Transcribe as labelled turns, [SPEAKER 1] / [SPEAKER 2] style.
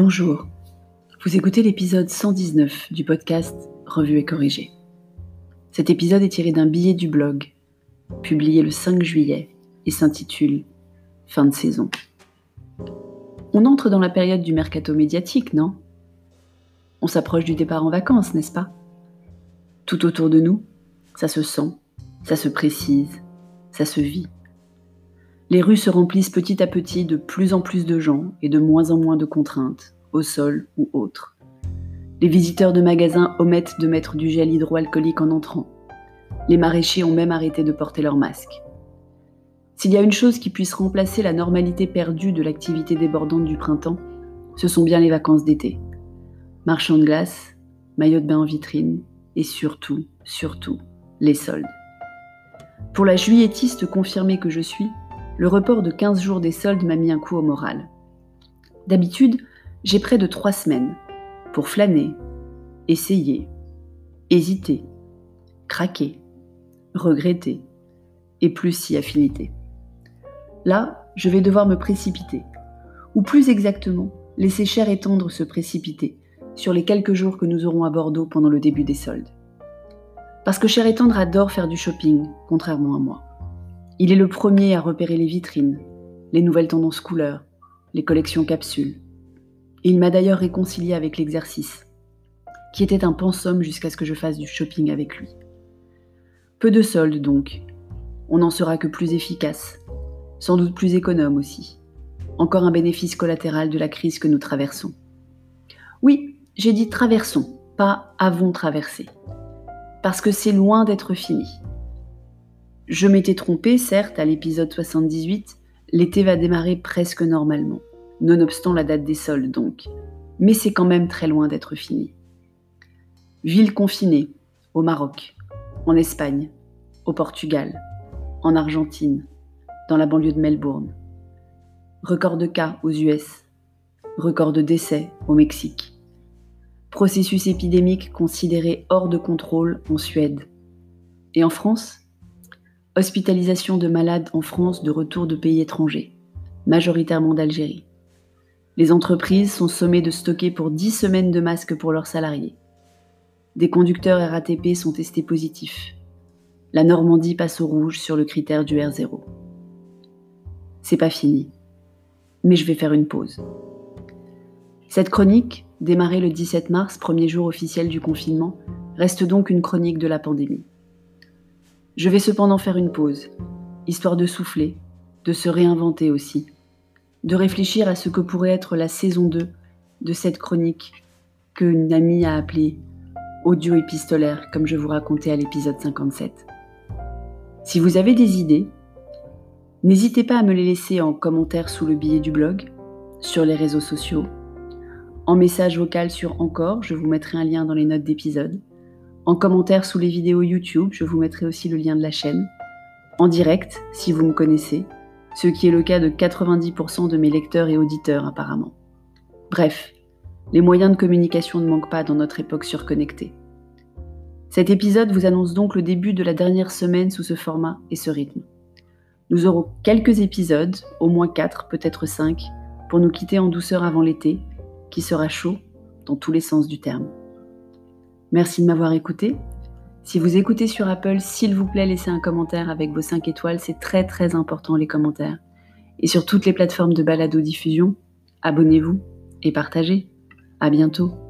[SPEAKER 1] Bonjour, vous écoutez l'épisode 119 du podcast Revue et corrigée. Cet épisode est tiré d'un billet du blog, publié le 5 juillet, et s'intitule Fin de saison. On entre dans la période du mercato médiatique, non? On s'approche du départ en vacances, n'est-ce pas? Tout autour de nous, ça se sent, ça se précise, ça se vit. Les rues se remplissent petit à petit de plus en plus de gens et de moins en moins de contraintes, au sol ou autres. Les visiteurs de magasins omettent de mettre du gel hydroalcoolique en entrant. Les maraîchers ont même arrêté de porter leur masque. S'il y a une chose qui puisse remplacer la normalité perdue de l'activité débordante du printemps, ce sont bien les vacances d'été. Marchands de glace, maillots de bain en vitrine et surtout, surtout, les soldes. Pour la juillettiste confirmée que je suis, le report de 15 jours des soldes m'a mis un coup au moral. D'habitude, j'ai près de 3 semaines pour flâner, essayer, hésiter, craquer, regretter et plus si affinité. Là, je vais devoir me précipiter, ou plus exactement, laisser cher et tendre se précipiter sur les quelques jours que nous aurons à Bordeaux pendant le début des soldes. Parce que Cher et Tendre adore faire du shopping, contrairement à moi. Il est le premier à repérer les vitrines, les nouvelles tendances couleurs, les collections capsules. Il m'a d'ailleurs réconcilié avec l'exercice, qui était un pensum jusqu'à ce que je fasse du shopping avec lui. Peu de soldes donc. On n'en sera que plus efficace, sans doute plus économe aussi. Encore un bénéfice collatéral de la crise que nous traversons. Oui, j'ai dit traversons, pas avons traversé. Parce que c'est loin d'être fini. Je m'étais trompée, certes, à l'épisode 78, l'été va démarrer presque normalement, nonobstant la date des soldes donc, mais c'est quand même très loin d'être fini. Ville confinée, au Maroc, en Espagne, au Portugal, en Argentine, dans la banlieue de Melbourne. Record de cas aux US, record de décès au Mexique. Processus épidémique considéré hors de contrôle en Suède. Et en France? Hospitalisation de malades en France de retour de pays étrangers, majoritairement d'Algérie. Les entreprises sont sommées de stocker pour 10 semaines de masques pour leurs salariés. Des conducteurs RATP sont testés positifs. La Normandie passe au rouge sur le critère du R0. C'est pas fini, mais je vais faire une pause. Cette chronique, démarrée le 17 mars, premier jour officiel du confinement, reste donc une chronique de la pandémie. Je vais cependant faire une pause, histoire de souffler, de se réinventer aussi, de réfléchir à ce que pourrait être la saison 2 de cette chronique qu'une amie a appelée audio épistolaire, comme je vous racontais à l'épisode 57. Si vous avez des idées, n'hésitez pas à me les laisser en commentaire sous le billet du blog, sur les réseaux sociaux, en message vocal sur Encore, je vous mettrai un lien dans les notes d'épisode, en commentaire sous les vidéos YouTube, je vous mettrai aussi le lien de la chaîne. En direct, si vous me connaissez, ce qui est le cas de 90% de mes lecteurs et auditeurs apparemment. Bref, les moyens de communication ne manquent pas dans notre époque surconnectée. Cet épisode vous annonce donc le début de la dernière semaine sous ce format et ce rythme. Nous aurons quelques épisodes, au moins 4, peut-être 5, pour nous quitter en douceur avant l'été, qui sera chaud dans tous les sens du terme. Merci de m'avoir écouté. Si vous écoutez sur Apple, s'il vous plaît, laissez un commentaire avec vos 5 étoiles. C'est très très important les commentaires. Et sur toutes les plateformes de balado-diffusion, abonnez-vous et partagez. À bientôt.